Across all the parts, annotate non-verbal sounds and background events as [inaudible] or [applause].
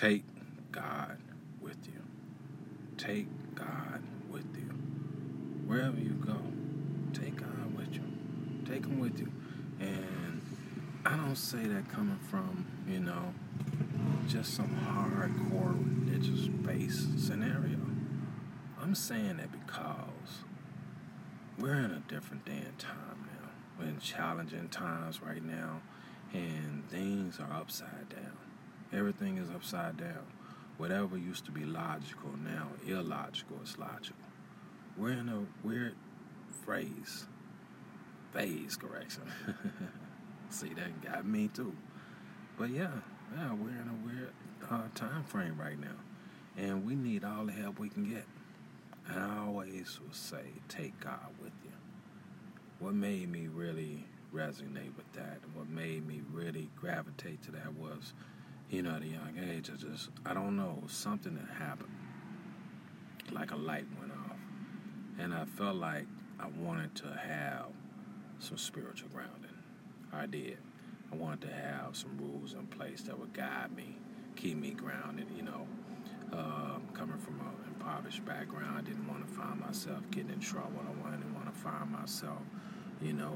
Take God with you. Take God with you. Wherever you go, take God with you. Take Him with you. And I don't say that coming from, you know, just some hardcore religious based scenario. I'm saying that because we're in a different day and time now. We're in challenging times right now, and things are upside down. Everything is upside down. Whatever used to be logical now illogical is logical. We're in a weird phrase, phase correction. [laughs] See, that got me too. But yeah, yeah, we're in a weird uh, time frame right now, and we need all the help we can get. I always will say, take God with you. What made me really resonate with that, and what made me really gravitate to that was, you know, at a young age, I just, I don't know, something that happened. Like a light went off. And I felt like I wanted to have some spiritual grounding. I did. I wanted to have some rules in place that would guide me, keep me grounded, you know. Uh, coming from an impoverished background, I didn't want to find myself getting in trouble. I didn't want to find myself, you know,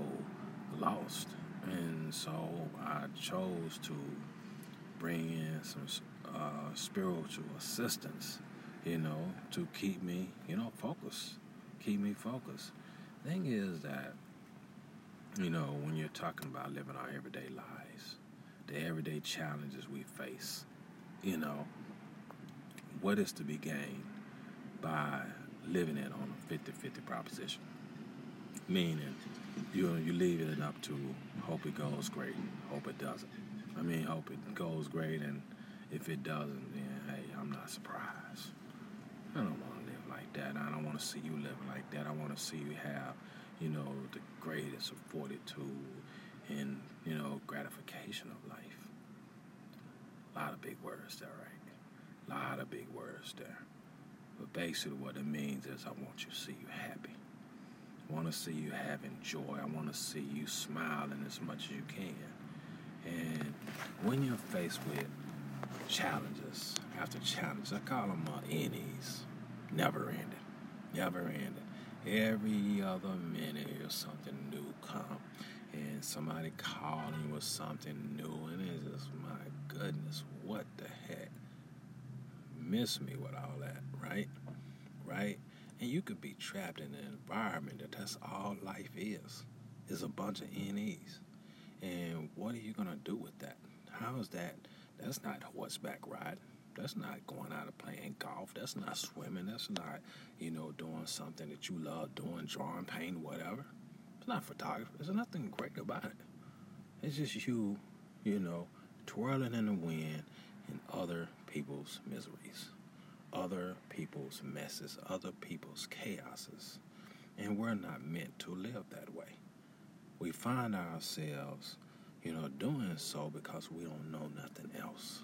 lost. And so I chose to bring in some uh, spiritual assistance, you know, to keep me, you know, focused. Keep me focused. Thing is that you know, when you're talking about living our everyday lives, the everyday challenges we face, you know, what is to be gained by living it on a 50 50 proposition? Meaning, you you leaving it up to hope it goes great, hope it doesn't. I mean, hope it goes great, and if it doesn't, then hey, I'm not surprised. I don't want to live like that. I don't want to see you living like that. I want to see you have you know, the greatest of fortitude and, you know, gratification of life. A lot of big words there, right? A lot of big words there. But basically, what it means is I want you to see you happy. I want to see you having joy. I want to see you smiling as much as you can. And when you're faced with challenges after challenges, I call them uh, NEs, never ending, never ending. Every other minute or something new come and somebody calling with something new and it's just my goodness what the heck? Miss me with all that right? Right? And you could be trapped in an environment that that's all life is. Is a bunch of nes and what are you going to do with that how is that that's not horseback riding that's not going out and playing golf. That's not swimming. That's not, you know, doing something that you love doing, drawing, painting, whatever. It's not photography. There's nothing great about it. It's just you, you know, twirling in the wind in other people's miseries, other people's messes, other people's chaoses. And we're not meant to live that way. We find ourselves, you know, doing so because we don't know nothing else.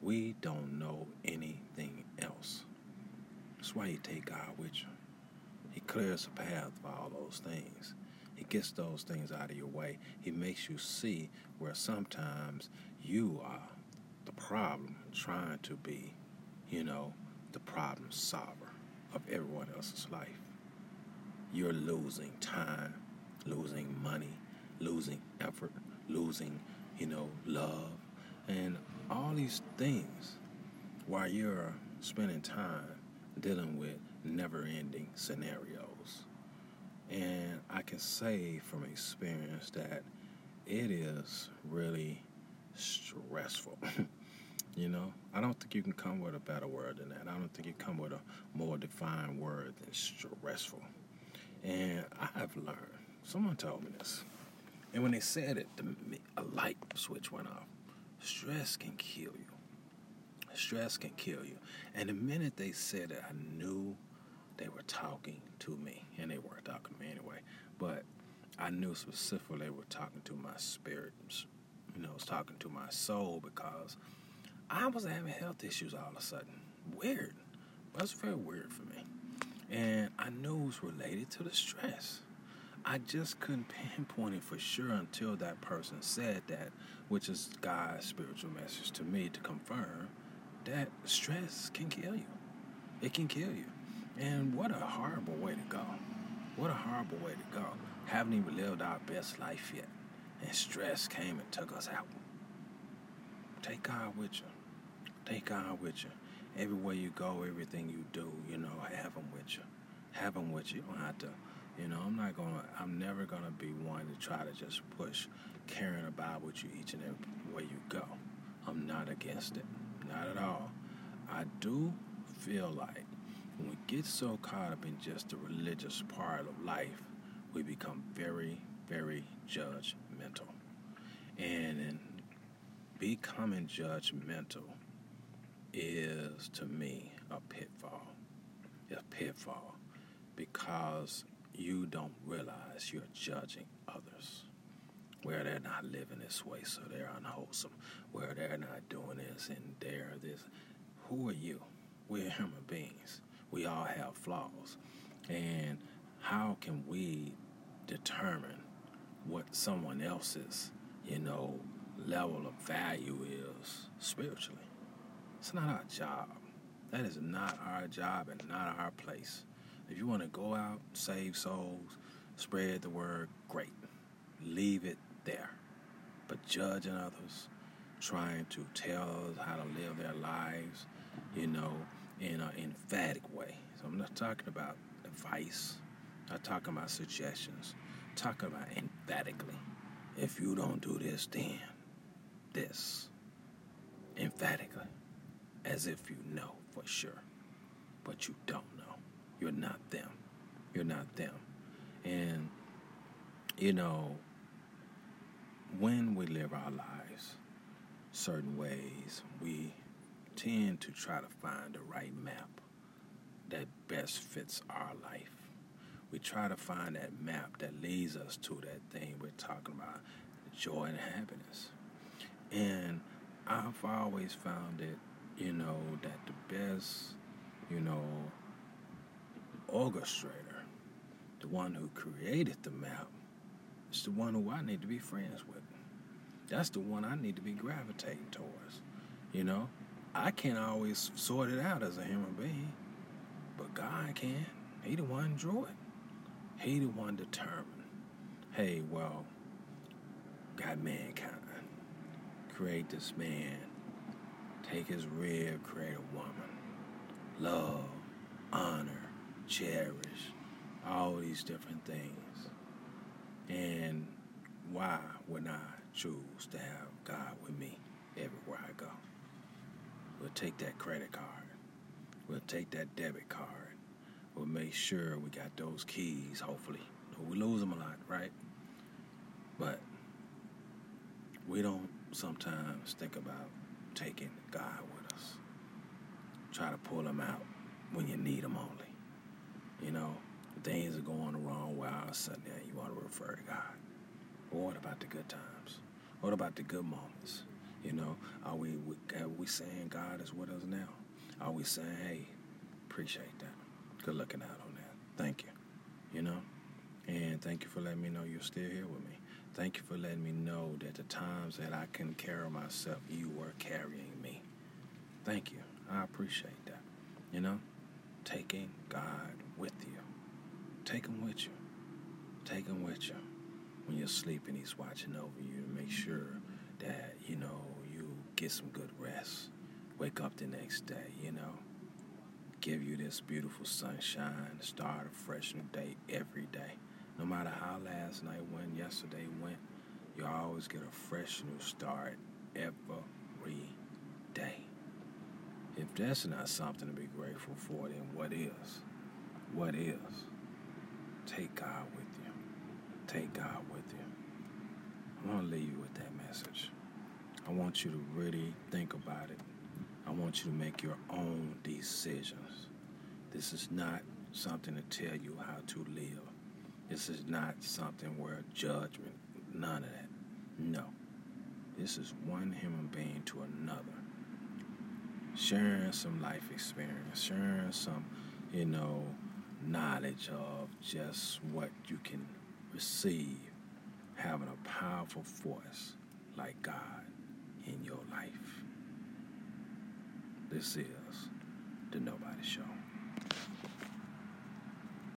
We don't know anything else. That's why you take God with you. He clears the path for all those things. He gets those things out of your way. He makes you see where sometimes you are the problem, trying to be, you know, the problem solver of everyone else's life. You're losing time, losing money, losing effort, losing, you know, love, and all these things while you're spending time dealing with never ending scenarios. And I can say from experience that it is really stressful. [laughs] you know, I don't think you can come with a better word than that. I don't think you come with a more defined word than stressful. And I have learned, someone told me this. And when they said it, the, a light switch went off. Stress can kill you. Stress can kill you. And the minute they said it, I knew they were talking to me. And they weren't talking to me anyway. But I knew specifically they were talking to my spirit. You know, I was talking to my soul because I was having health issues all of a sudden. Weird. That's very weird for me. And I knew it was related to the stress. I just couldn't pinpoint it for sure until that person said that, which is God's spiritual message to me to confirm that stress can kill you. It can kill you. And what a horrible way to go. What a horrible way to go. Haven't even lived our best life yet. And stress came and took us out. Take God with you. Take God with you. Everywhere you go, everything you do, you know, have Him with you. Have Him with you. You don't have to, you know, I'm not to, I'm never to be one to try to just push carrying a Bible with you each and every way you go. I'm not against it. Not at all. I do feel like when we get so caught up in just the religious part of life, we become very, very judgmental. And in becoming judgmental is, to me, a pitfall. A pitfall because you don't realize you're judging others where they're not living this way, so they're unwholesome, where they're not doing this and they're this. Who are you? We're human beings. We all have flaws. And how can we determine what someone else's, you know, level of value is spiritually? It's not our job. That is not our job and not our place. If you want to go out, save souls, spread the word, great. Leave it there. But judging others, trying to tell others how to live their lives, you know, in an emphatic way. So I'm not talking about advice, I'm not talking about suggestions, I'm talking about emphatically. If you don't do this, then this. Emphatically. As if you know for sure. But you don't. You're not them. You're not them. And, you know, when we live our lives certain ways, we tend to try to find the right map that best fits our life. We try to find that map that leads us to that thing we're talking about joy and happiness. And I've always found it, you know, that the best, you know, orchestrator, the one who created the map, is the one who I need to be friends with. That's the one I need to be gravitating towards. You know, I can't always sort it out as a human being, but God can. He the one drew it. He the one determined. Hey, well, got mankind. Create this man. Take his rib, create a woman. Love, honor, cherish, all these different things. And why would I choose to have God with me everywhere I go? We'll take that credit card. We'll take that debit card. We'll make sure we got those keys, hopefully. We lose them a lot, right? But we don't sometimes think about taking God with us. Try to pull him out when you need him only. You know, things are going the wrong way all of a sudden you want to refer to God. But what about the good times? What about the good moments? You know, are we are we saying God is with us now? Are we saying, hey, appreciate that. Good looking out on that. Thank you. You know? And thank you for letting me know you're still here with me. Thank you for letting me know that the times that I couldn't carry myself, you were carrying me. Thank you. I appreciate that. You know? Taking God with you. Take him with you. Take him with you. When you're sleeping, he's watching over you to make sure that, you know, you get some good rest. Wake up the next day, you know. Give you this beautiful sunshine, start a fresh new day every day. No matter how last night went, yesterday went, you always get a fresh new start every day. If that's not something to be grateful for, then what is? What is? Take God with you. Take God with you. I want to leave you with that message. I want you to really think about it. I want you to make your own decisions. This is not something to tell you how to live. This is not something where judgment, none of that. No. This is one human being to another. Sharing some life experience, sharing some, you know, knowledge of just what you can receive, having a powerful force like God in your life. This is the Nobody Show.